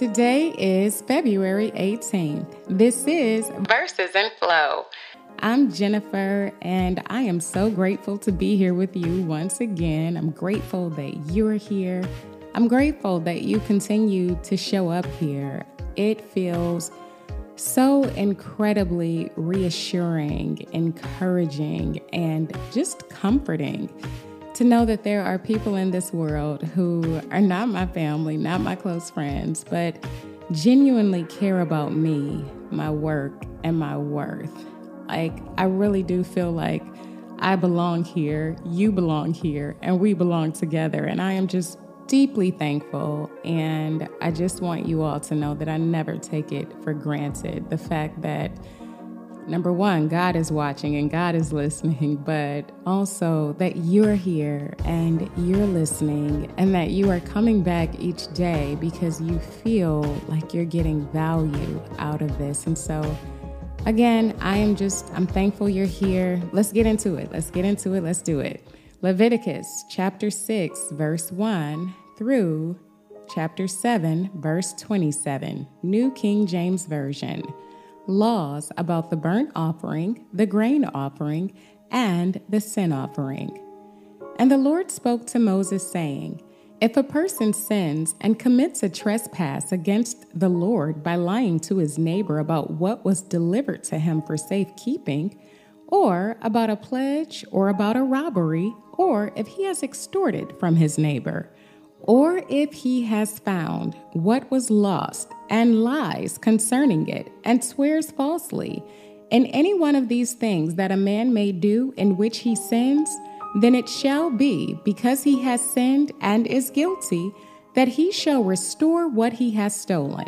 Today is February 18th. This is Verses and Flow. I'm Jennifer, and I am so grateful to be here with you once again. I'm grateful that you're here. I'm grateful that you continue to show up here. It feels so incredibly reassuring, encouraging, and just comforting to know that there are people in this world who are not my family, not my close friends, but genuinely care about me, my work, and my worth. Like, I really do feel like I belong here, you belong here, and we belong together. And I am just deeply thankful. And I just want you all to know that I never take it for granted. The fact that, number one, God is watching and God is listening, but also that you're here and you're listening and that you are coming back each day because you feel like you're getting value out of this. And so, again, I am just, I'm thankful you're here. Let's get into it. Let's get into it. Let's do it. Leviticus chapter 6, verse 1 through chapter 7, verse 27, New King James Version. Laws about the burnt offering, the grain offering, and the sin offering. And the Lord spoke to Moses, saying, If a person sins and commits a trespass against the Lord by lying to his neighbor about what was delivered to him for safekeeping, or about a pledge, or about a robbery, or if he has extorted from his neighbor, or if he has found what was lost and lies concerning it and swears falsely. In any one of these things that a man may do in which he sins, then it shall be, because he has sinned and is guilty, that he shall restore what he has stolen,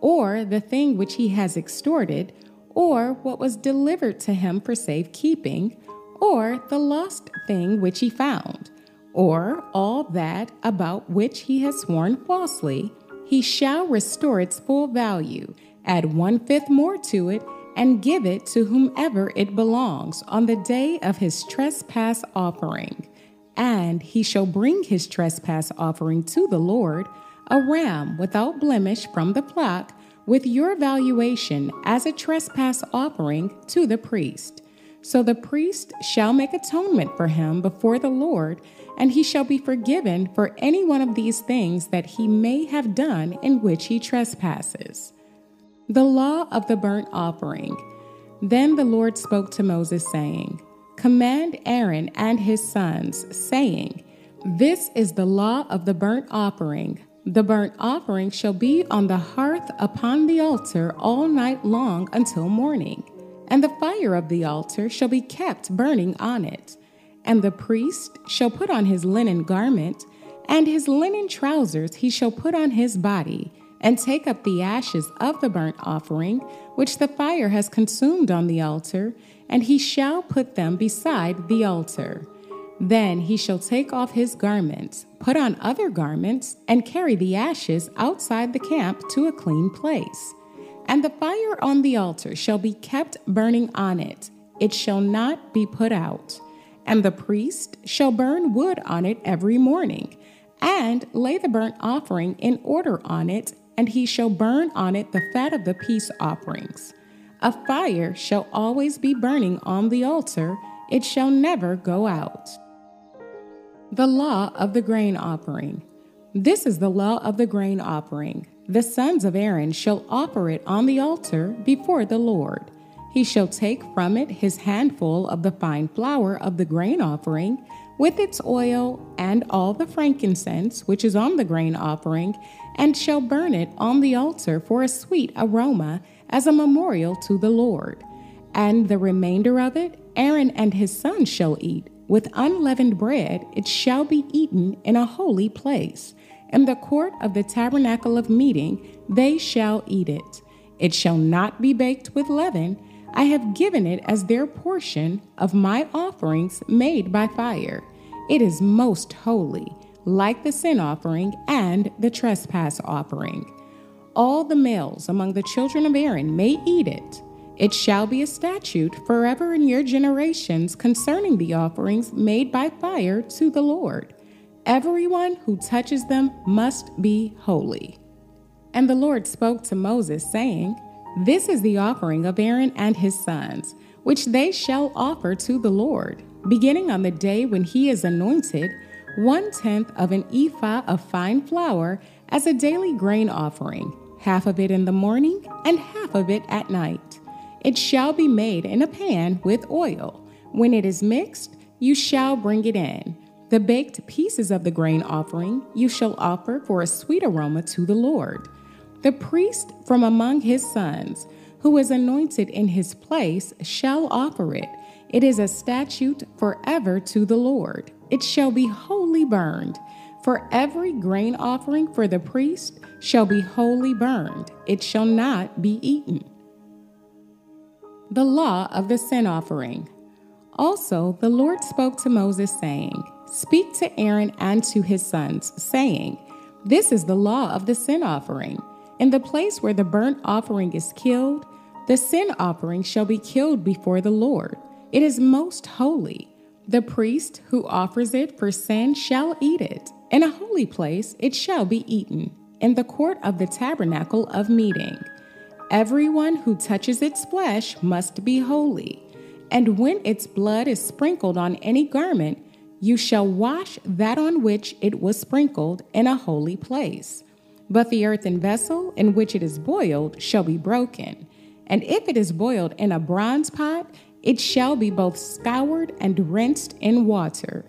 or the thing which he has extorted, or what was delivered to him for safekeeping, or the lost thing which he found or all that about which he has sworn falsely, he shall restore its full value, add one fifth more to it, and give it to whomever it belongs on the day of his trespass offering. And he shall bring his trespass offering to the Lord, a ram without blemish from the flock, with your valuation as a trespass offering to the priest. So the priest shall make atonement for him before the Lord and he shall be forgiven for any one of these things that he may have done in which he trespasses. The law of the burnt offering. Then the Lord spoke to Moses, saying, Command Aaron and his sons, saying, This is the law of the burnt offering. The burnt offering shall be on the hearth upon the altar all night long until morning, and the fire of the altar shall be kept burning on it. And the priest shall put on his linen garment, and his linen trousers he shall put on his body, and take up the ashes of the burnt offering, which the fire has consumed on the altar, and he shall put them beside the altar. Then he shall take off his garments, put on other garments, and carry the ashes outside the camp to a clean place. And the fire on the altar shall be kept burning on it, it shall not be put out. And the priest shall burn wood on it every morning, and lay the burnt offering in order on it, and he shall burn on it the fat of the peace offerings. A fire shall always be burning on the altar, it shall never go out. The law of the grain offering. This is the law of the grain offering. The sons of Aaron shall offer it on the altar before the Lord. He shall take from it his handful of the fine flour of the grain offering, with its oil and all the frankincense which is on the grain offering, and shall burn it on the altar for a sweet aroma as a memorial to the Lord. And the remainder of it Aaron and his sons shall eat. With unleavened bread it shall be eaten in a holy place. In the court of the tabernacle of meeting they shall eat it. It shall not be baked with leaven I have given it as their portion of my offerings made by fire. It is most holy, like the sin offering and the trespass offering. All the males among the children of Aaron may eat it. It shall be a statute forever in your generations concerning the offerings made by fire to the Lord. Everyone who touches them must be holy. And the Lord spoke to Moses, saying, This is the offering of Aaron and his sons, which they shall offer to the Lord, beginning on the day when he is anointed, one tenth of an ephah of fine flour as a daily grain offering, half of it in the morning and half of it at night. It shall be made in a pan with oil. When it is mixed, you shall bring it in. The baked pieces of the grain offering you shall offer for a sweet aroma to the Lord. The priest from among his sons, who is anointed in his place, shall offer it. It is a statute forever to the Lord. It shall be wholly burned. For every grain offering for the priest shall be wholly burned, it shall not be eaten. The law of the sin offering. Also, the Lord spoke to Moses, saying, Speak to Aaron and to his sons, saying, This is the law of the sin offering. In the place where the burnt offering is killed, the sin offering shall be killed before the Lord. It is most holy. The priest who offers it for sin shall eat it. In a holy place it shall be eaten, in the court of the tabernacle of meeting. Everyone who touches its flesh must be holy. And when its blood is sprinkled on any garment, you shall wash that on which it was sprinkled in a holy place. But the earthen vessel in which it is boiled shall be broken. And if it is boiled in a bronze pot, it shall be both scoured and rinsed in water.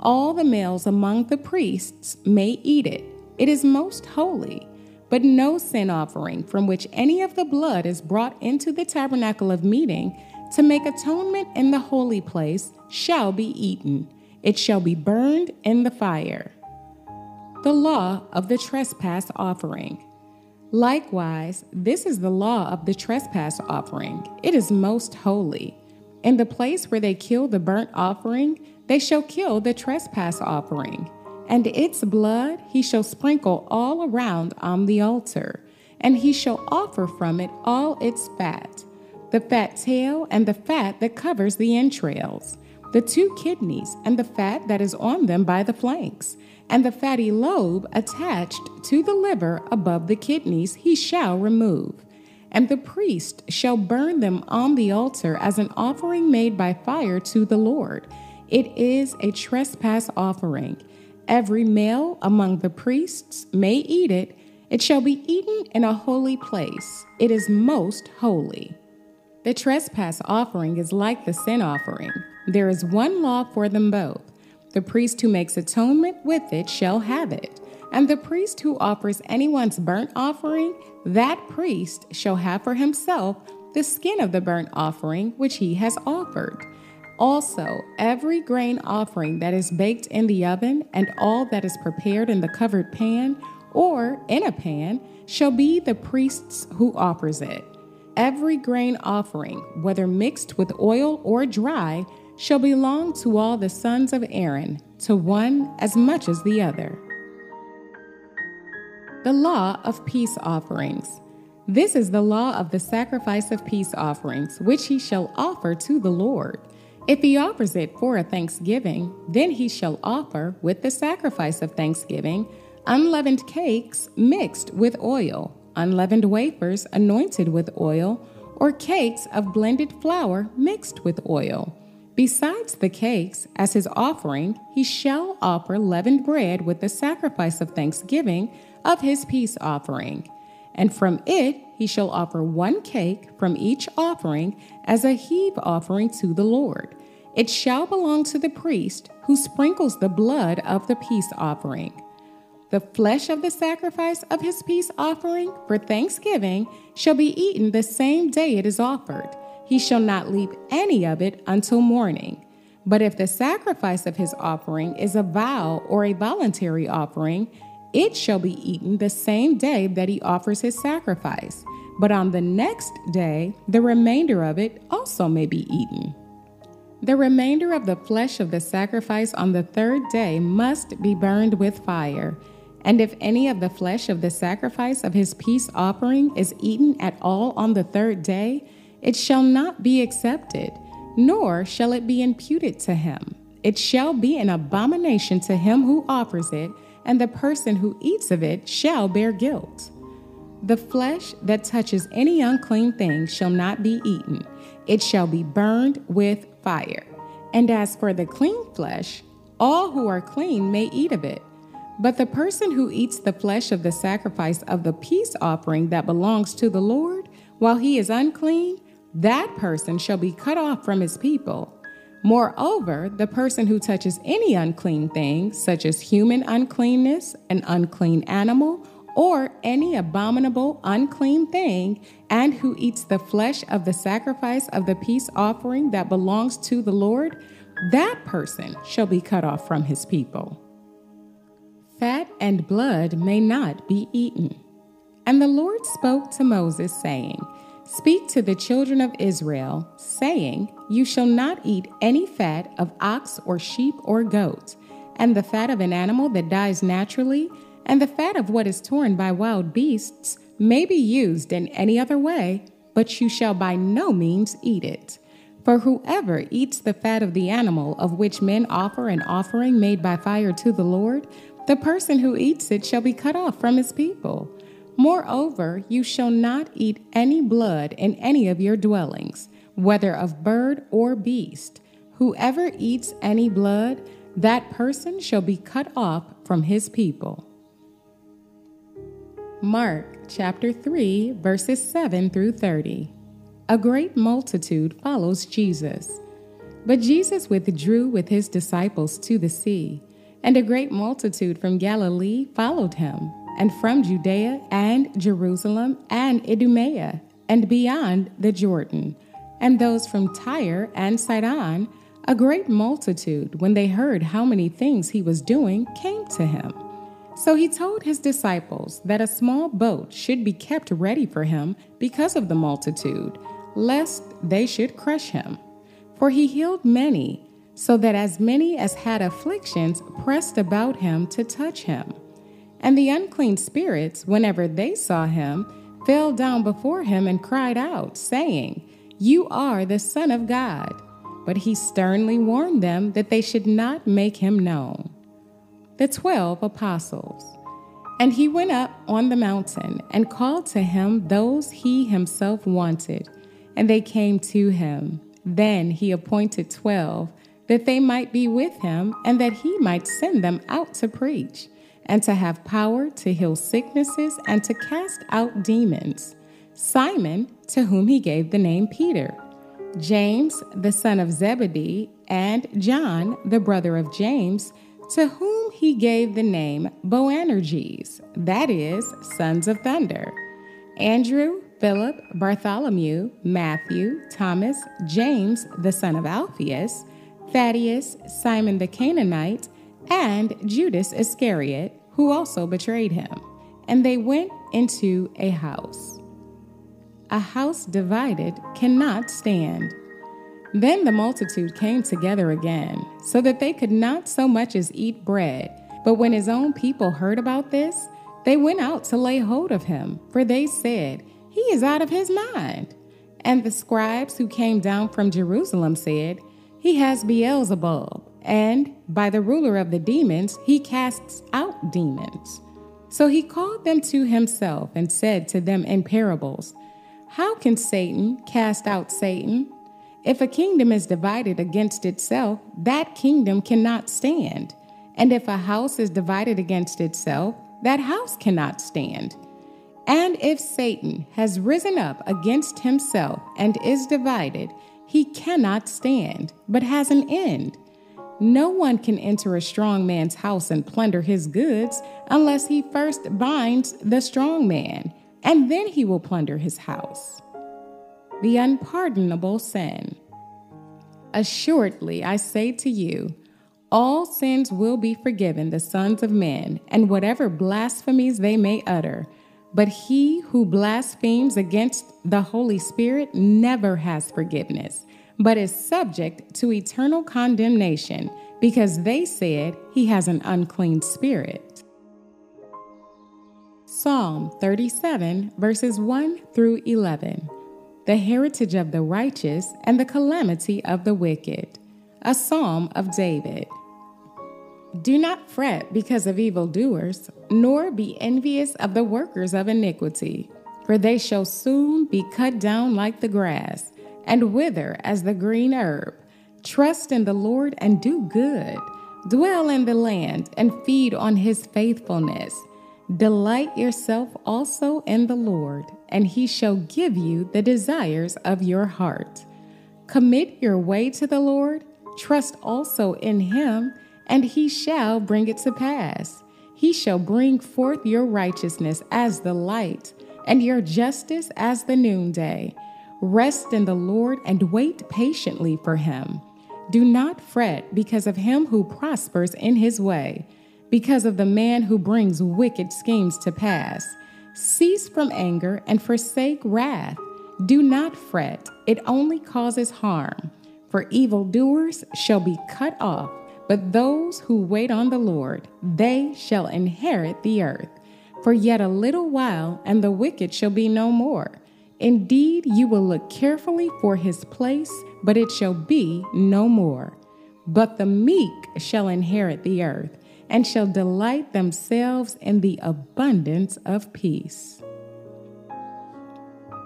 All the males among the priests may eat it. It is most holy. But no sin offering from which any of the blood is brought into the tabernacle of meeting to make atonement in the holy place shall be eaten it shall be burned in the fire. The law of the trespass offering. Likewise, this is the law of the trespass offering. It is most holy. In the place where they kill the burnt offering, they shall kill the trespass offering. And its blood he shall sprinkle all around on the altar, and he shall offer from it all its fat, the fat tail and the fat that covers the entrails the two kidneys and the fat that is on them by the flanks, and the fatty lobe attached to the liver above the kidneys he shall remove. And the priest shall burn them on the altar as an offering made by fire to the Lord. It is a trespass offering. Every male among the priests may eat it. It shall be eaten in a holy place. It is most holy. The trespass offering is like the sin offering. There is one law for them both. The priest who makes atonement with it shall have it. And the priest who offers anyone's burnt offering, that priest shall have for himself the skin of the burnt offering which he has offered. Also, every grain offering that is baked in the oven and all that is prepared in the covered pan or in a pan shall be the priest's who offers it. Every grain offering, whether mixed with oil or dry, shall belong to all the sons of Aaron, to one as much as the other. The law of peace offerings. This is the law of the sacrifice of peace offerings, which he shall offer to the Lord. If he offers it for a thanksgiving, then he shall offer with the sacrifice of thanksgiving unleavened cakes mixed with oil, unleavened wafers anointed with oil, or cakes of blended flour mixed with oil. Besides the cakes, as his offering, he shall offer leavened bread with the sacrifice of thanksgiving of his peace offering. And from it he shall offer one cake from each offering as a heave offering to the Lord. It shall belong to the priest who sprinkles the blood of the peace offering. The flesh of the sacrifice of his peace offering for thanksgiving shall be eaten the same day it is offered he shall not leave any of it until morning. But if the sacrifice of his offering is a vow or a voluntary offering, it shall be eaten the same day that he offers his sacrifice. But on the next day, the remainder of it also may be eaten. The remainder of the flesh of the sacrifice on the third day must be burned with fire. And if any of the flesh of the sacrifice of his peace offering is eaten at all on the third day, it shall not be accepted, nor shall it be imputed to him. It shall be an abomination to him who offers it, and the person who eats of it shall bear guilt. The flesh that touches any unclean thing shall not be eaten, it shall be burned with fire. And as for the clean flesh, all who are clean may eat of it. But the person who eats the flesh of the sacrifice of the peace offering that belongs to the Lord, while he is unclean, that person shall be cut off from his people. Moreover, the person who touches any unclean thing, such as human uncleanness, an unclean animal, or any abominable unclean thing, and who eats the flesh of the sacrifice of the peace offering that belongs to the Lord, that person shall be cut off from his people. Fat and blood may not be eaten. And the Lord spoke to Moses, saying, Speak to the children of Israel, saying, You shall not eat any fat of ox or sheep or goat, and the fat of an animal that dies naturally, and the fat of what is torn by wild beasts may be used in any other way, but you shall by no means eat it. For whoever eats the fat of the animal of which men offer an offering made by fire to the Lord, the person who eats it shall be cut off from his people. Moreover, you shall not eat any blood in any of your dwellings, whether of bird or beast. Whoever eats any blood, that person shall be cut off from his people. Mark chapter 3, verses 7 through 30. A great multitude follows Jesus. But Jesus withdrew with his disciples to the sea, and a great multitude from Galilee followed him and from Judea and Jerusalem and Idumea and beyond the Jordan, and those from Tyre and Sidon, a great multitude, when they heard how many things he was doing, came to him. So he told his disciples that a small boat should be kept ready for him because of the multitude, lest they should crush him. For he healed many, so that as many as had afflictions pressed about him to touch him. And the unclean spirits, whenever they saw him, fell down before him and cried out, saying, You are the Son of God. But he sternly warned them that they should not make him known. The twelve apostles. And he went up on the mountain and called to him those he himself wanted, and they came to him. Then he appointed twelve, that they might be with him, and that he might send them out to preach and to have power to heal sicknesses and to cast out demons. Simon, to whom he gave the name Peter, James, the son of Zebedee, and John, the brother of James, to whom he gave the name Boanerges, that is, sons of thunder. Andrew, Philip, Bartholomew, Matthew, Thomas, James, the son of Alphaeus, Thaddeus, Simon the Canaanite, and Judas Iscariot, who also betrayed him. And they went into a house. A house divided cannot stand. Then the multitude came together again, so that they could not so much as eat bread. But when his own people heard about this, they went out to lay hold of him, for they said, He is out of his mind. And the scribes who came down from Jerusalem said, He has Beelzebub and by the ruler of the demons, he casts out demons. So he called them to himself and said to them in parables, How can Satan cast out Satan? If a kingdom is divided against itself, that kingdom cannot stand. And if a house is divided against itself, that house cannot stand. And if Satan has risen up against himself and is divided, he cannot stand, but has an end. No one can enter a strong man's house and plunder his goods unless he first binds the strong man, and then he will plunder his house. The unpardonable sin. Assuredly, I say to you, all sins will be forgiven the sons of men, and whatever blasphemies they may utter. But he who blasphemes against the Holy Spirit never has forgiveness but is subject to eternal condemnation because they said he has an unclean spirit. Psalm 37, verses 1 through 11. The heritage of the righteous and the calamity of the wicked. A psalm of David. Do not fret because of evildoers, nor be envious of the workers of iniquity, for they shall soon be cut down like the grass, and wither as the green herb. Trust in the Lord and do good. Dwell in the land and feed on his faithfulness. Delight yourself also in the Lord, and he shall give you the desires of your heart. Commit your way to the Lord, trust also in him and he shall bring it to pass. He shall bring forth your righteousness as the light, and your justice as the noonday. Rest in the Lord and wait patiently for him. Do not fret because of him who prospers in his way, because of the man who brings wicked schemes to pass. Cease from anger and forsake wrath. Do not fret, it only causes harm. For evildoers shall be cut off but those who wait on the Lord, they shall inherit the earth. For yet a little while, and the wicked shall be no more. Indeed, you will look carefully for his place, but it shall be no more. But the meek shall inherit the earth, and shall delight themselves in the abundance of peace.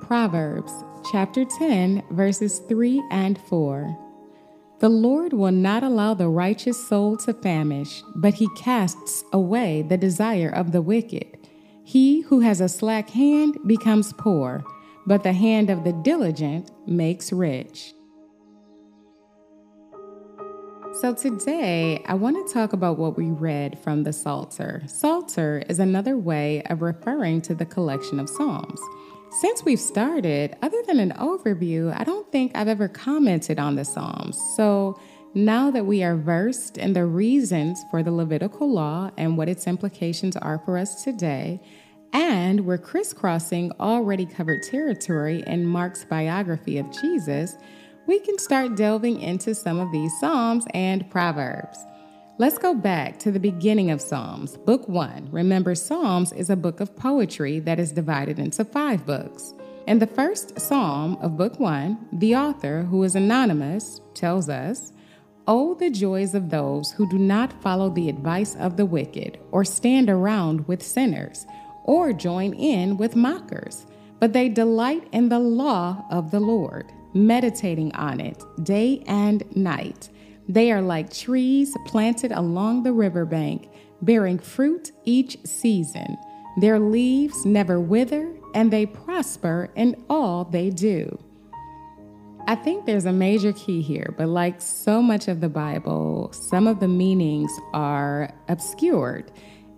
Proverbs chapter 10, verses 3 and 4. The Lord will not allow the righteous soul to famish, but he casts away the desire of the wicked. He who has a slack hand becomes poor, but the hand of the diligent makes rich. So, today I want to talk about what we read from the Psalter. Psalter is another way of referring to the collection of Psalms. Since we've started, other than an overview, I don't think I've ever commented on the Psalms. So now that we are versed in the reasons for the Levitical law and what its implications are for us today, and we're crisscrossing already covered territory in Mark's biography of Jesus, we can start delving into some of these Psalms and Proverbs. Let's go back to the beginning of Psalms, Book 1. Remember, Psalms is a book of poetry that is divided into five books. In the first psalm of Book 1, the author, who is anonymous, tells us, Oh, the joys of those who do not follow the advice of the wicked, or stand around with sinners, or join in with mockers, but they delight in the law of the Lord, meditating on it day and night. They are like trees planted along the riverbank, bearing fruit each season. Their leaves never wither, and they prosper in all they do. I think there's a major key here, but like so much of the Bible, some of the meanings are obscured.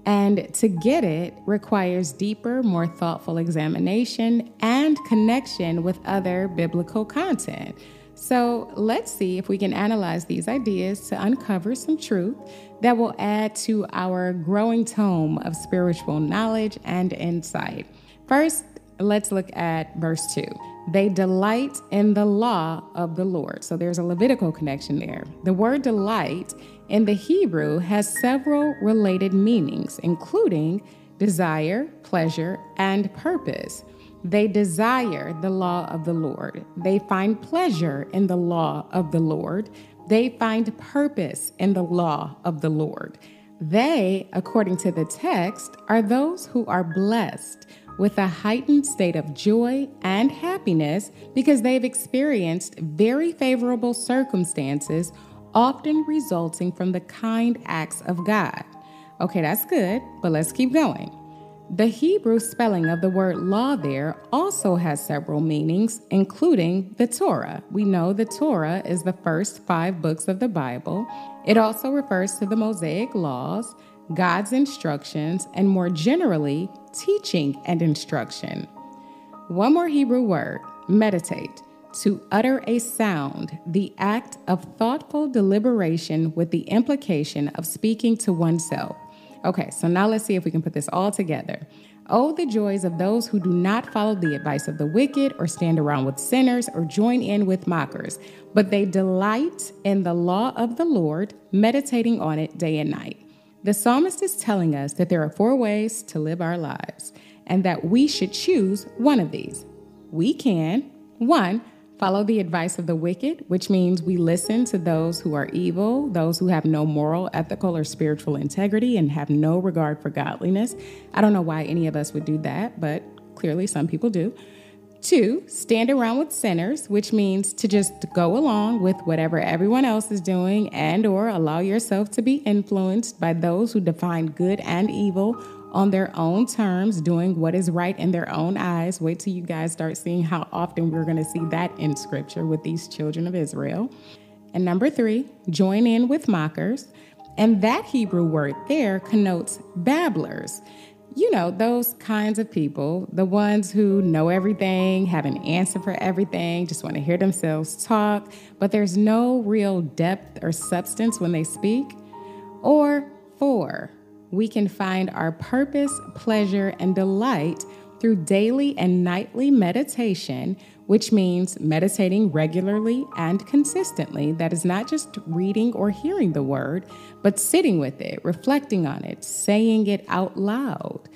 And to get it requires deeper, more thoughtful examination and connection with other biblical content. So let's see if we can analyze these ideas to uncover some truth that will add to our growing tome of spiritual knowledge and insight. First, let's look at verse 2. They delight in the law of the Lord. So there's a Levitical connection there. The word delight in the Hebrew has several related meanings, including desire, pleasure, and purpose. They desire the law of the Lord. They find pleasure in the law of the Lord. They find purpose in the law of the Lord. They, according to the text, are those who are blessed with a heightened state of joy and happiness because they've experienced very favorable circumstances, often resulting from the kind acts of God. Okay, that's good, but let's keep going. The Hebrew spelling of the word law there also has several meanings, including the Torah. We know the Torah is the first five books of the Bible. It also refers to the Mosaic laws, God's instructions, and more generally, teaching and instruction. One more Hebrew word, meditate, to utter a sound, the act of thoughtful deliberation with the implication of speaking to oneself. Okay, so now let's see if we can put this all together. Oh, the joys of those who do not follow the advice of the wicked, or stand around with sinners, or join in with mockers, but they delight in the law of the Lord, meditating on it day and night. The psalmist is telling us that there are four ways to live our lives, and that we should choose one of these. We can, one, follow the advice of the wicked, which means we listen to those who are evil, those who have no moral, ethical, or spiritual integrity and have no regard for godliness. I don't know why any of us would do that, but clearly some people do. Two, stand around with sinners, which means to just go along with whatever everyone else is doing and or allow yourself to be influenced by those who define good and evil on their own terms, doing what is right in their own eyes. Wait till you guys start seeing how often we're going to see that in scripture with these children of Israel. And number three, join in with mockers. And that Hebrew word there connotes babblers. You know, those kinds of people, the ones who know everything, have an answer for everything, just want to hear themselves talk, but there's no real depth or substance when they speak. Or four, we can find our purpose, pleasure, and delight through daily and nightly meditation, which means meditating regularly and consistently. That is not just reading or hearing the word, but sitting with it, reflecting on it, saying it out loud.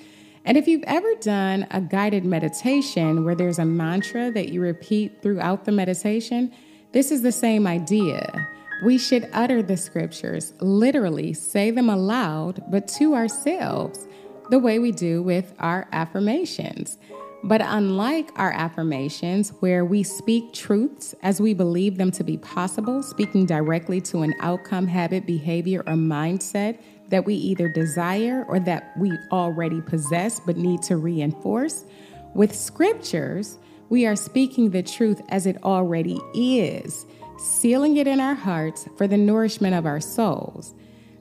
And if you've ever done a guided meditation where there's a mantra that you repeat throughout the meditation, this is the same idea. We should utter the scriptures, literally say them aloud, but to ourselves, the way we do with our affirmations. But unlike our affirmations, where we speak truths as we believe them to be possible, speaking directly to an outcome, habit, behavior, or mindset that we either desire or that we already possess but need to reinforce, with scriptures, we are speaking the truth as it already is sealing it in our hearts for the nourishment of our souls.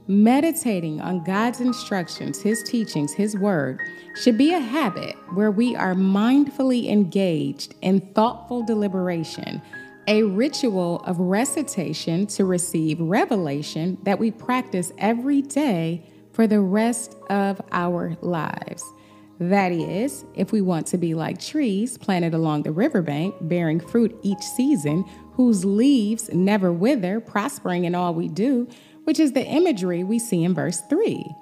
Meditating on God's instructions, His teachings, His word should be a habit where we are mindfully engaged in thoughtful deliberation, a ritual of recitation to receive revelation that we practice every day for the rest of our lives. That is, if we want to be like trees planted along the riverbank, bearing fruit each season, whose leaves never wither, prospering in all we do, which is the imagery we see in verse 3.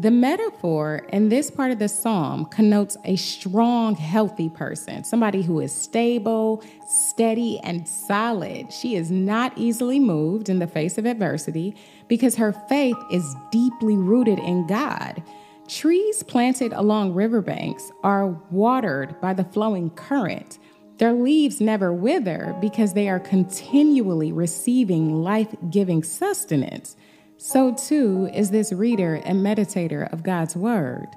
The metaphor in this part of the psalm connotes a strong, healthy person, somebody who is stable, steady, and solid. She is not easily moved in the face of adversity because her faith is deeply rooted in God. Trees planted along riverbanks are watered by the flowing current. Their leaves never wither because they are continually receiving life giving sustenance. So too is this reader and meditator of God's Word.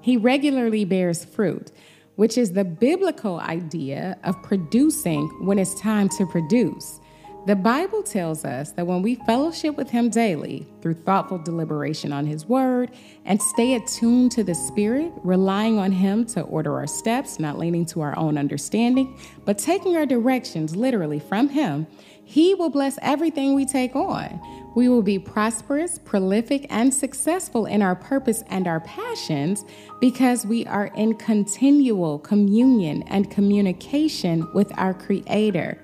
He regularly bears fruit, which is the biblical idea of producing when it's time to produce. The Bible tells us that when we fellowship with Him daily through thoughtful deliberation on His Word and stay attuned to the Spirit, relying on Him to order our steps, not leaning to our own understanding, but taking our directions literally from Him, He will bless everything we take on. We will be prosperous, prolific, and successful in our purpose and our passions because we are in continual communion and communication with our Creator.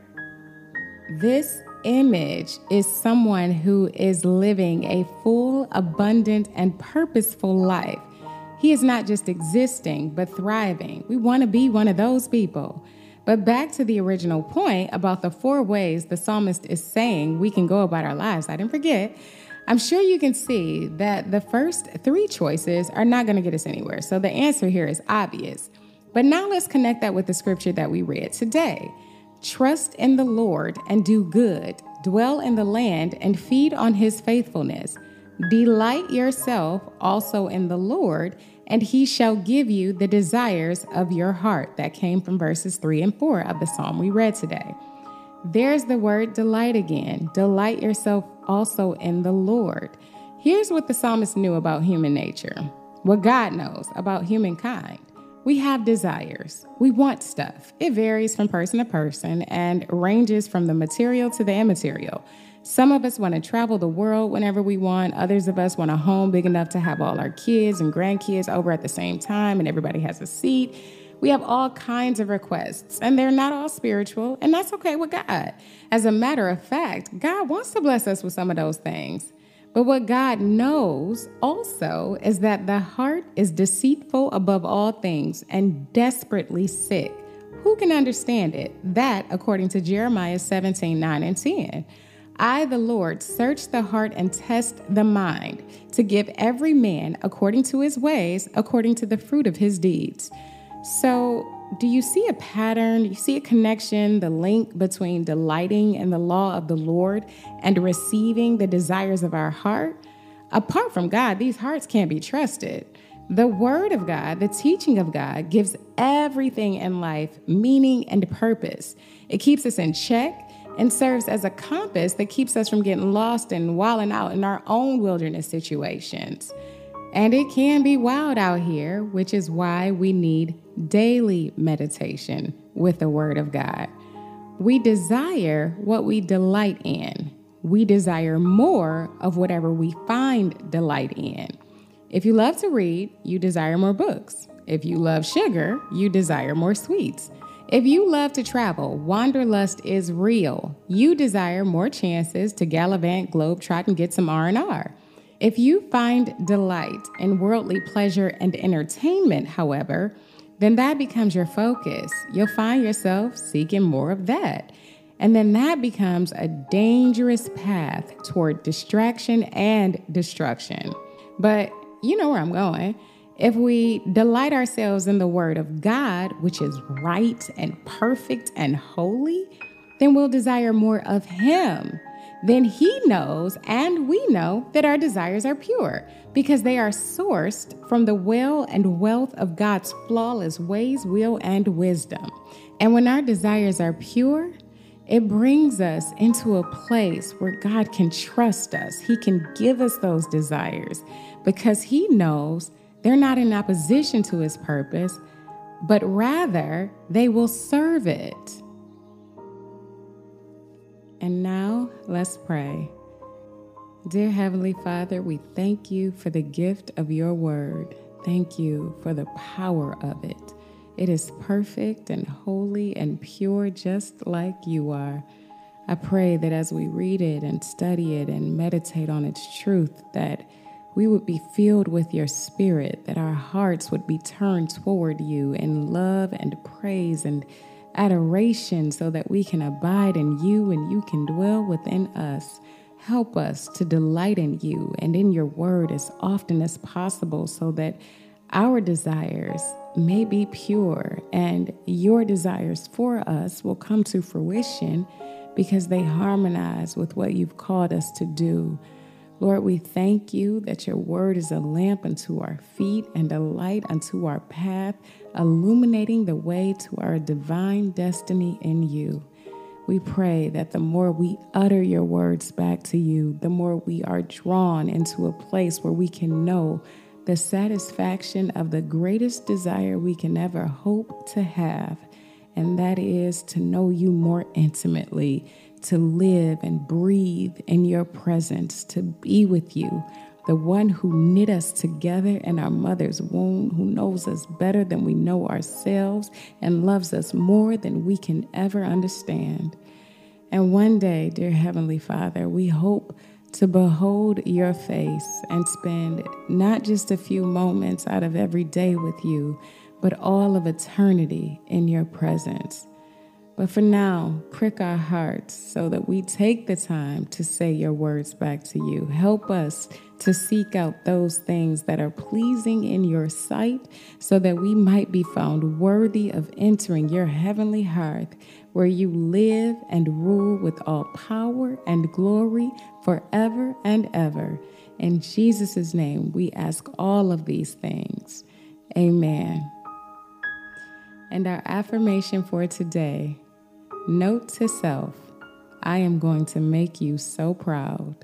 This image is someone who is living a full, abundant, and purposeful life. He is not just existing, but thriving. We want to be one of those people. But back to the original point about the four ways the psalmist is saying we can go about our lives, I didn't forget. I'm sure you can see that the first three choices are not going to get us anywhere. So the answer here is obvious. But now let's connect that with the scripture that we read today. Trust in the Lord and do good. Dwell in the land and feed on his faithfulness. Delight yourself also in the Lord, and he shall give you the desires of your heart. That came from verses 3 and 4 of the psalm we read today. There's the word delight again. Delight yourself also in the Lord. Here's what the psalmist knew about human nature, what God knows about humankind. We have desires. We want stuff. It varies from person to person and ranges from the material to the immaterial. Some of us want to travel the world whenever we want. Others of us want a home big enough to have all our kids and grandkids over at the same time and everybody has a seat. We have all kinds of requests, and they're not all spiritual, and that's okay with God. As a matter of fact, God wants to bless us with some of those things. But what God knows also is that the heart is deceitful above all things and desperately sick. who can understand it? That, according to Jeremiah 17 9 and 10. I, the Lord, search the heart and test the mind to give every man according to his ways, according to the fruit of his deeds. So, do you see a pattern? Do You see a connection, the link between delighting in the law of the Lord and receiving the desires of our heart? Apart from God, these hearts can't be trusted. The Word of God, the teaching of God, gives everything in life meaning and purpose. It keeps us in check and serves as a compass that keeps us from getting lost and wilding out in our own wilderness situations. And it can be wild out here, which is why we need daily meditation with the Word of God. We desire what we delight in. We desire more of whatever we find delight in. If you love to read, you desire more books. If you love sugar, you desire more sweets. If you love to travel, wanderlust is real. You desire more chances to gallivant, globetrot, and get some R&R. If you find delight in worldly pleasure and entertainment, however, then that becomes your focus. You'll find yourself seeking more of that. And then that becomes a dangerous path toward distraction and destruction. But you know where I'm going. If we delight ourselves in the Word of God, which is right and perfect and holy, then we'll desire more of Him. Then He knows and we know that our desires are pure because they are sourced from the well and wealth of God's flawless ways, will, and wisdom. And when our desires are pure, it brings us into a place where God can trust us. He can give us those desires because He knows they're not in opposition to his purpose, but rather they will serve it. And now let's pray. Dear Heavenly Father, we thank you for the gift of your word. Thank you for the power of it. It is perfect and holy and pure, just like you are. I pray that as we read it and study it and meditate on its truth, that we would be filled with your spirit, that our hearts would be turned toward you in love and praise and adoration so that we can abide in you and you can dwell within us. Help us to delight in you and in your word as often as possible so that our desires may be pure and your desires for us will come to fruition because they harmonize with what you've called us to do. Lord, we thank you that your word is a lamp unto our feet and a light unto our path, illuminating the way to our divine destiny in you. We pray that the more we utter your words back to you, the more we are drawn into a place where we can know the satisfaction of the greatest desire we can ever hope to have, and that is to know you more intimately to live and breathe in your presence, to be with you, the one who knit us together in our mother's womb, who knows us better than we know ourselves and loves us more than we can ever understand. And one day, dear Heavenly Father, we hope to behold your face and spend not just a few moments out of every day with you, but all of eternity in your presence. But for now, prick our hearts so that we take the time to say your words back to you. Help us to seek out those things that are pleasing in your sight so that we might be found worthy of entering your heavenly hearth where you live and rule with all power and glory forever and ever. In Jesus' name, we ask all of these things. Amen. And our affirmation for today Note to self I am going to make you so proud.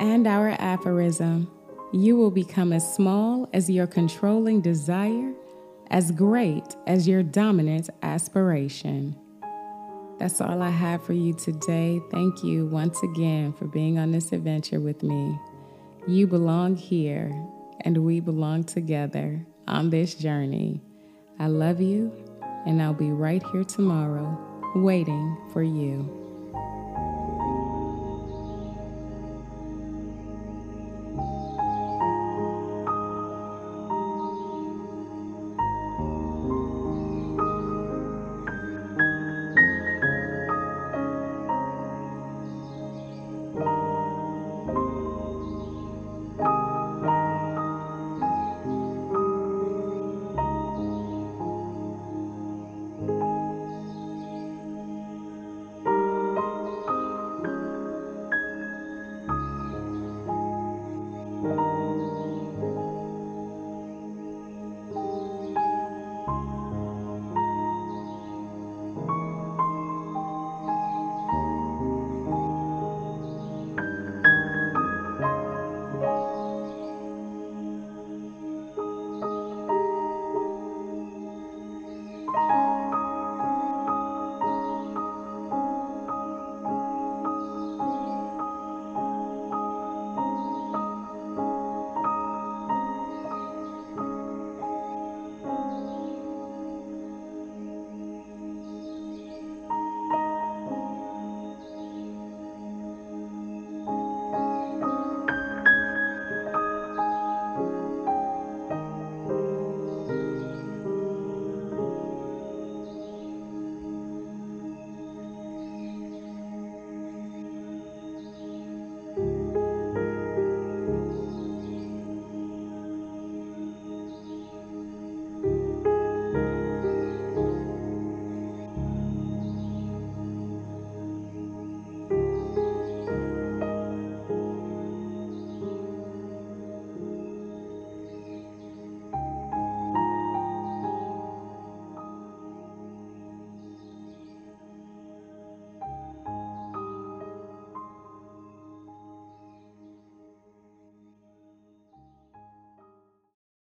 And our aphorism you will become as small as your controlling desire, as great as your dominant aspiration. That's all I have for you today. Thank you once again for being on this adventure with me. You belong here, and we belong together on this journey. I love you and I'll be right here tomorrow waiting for you.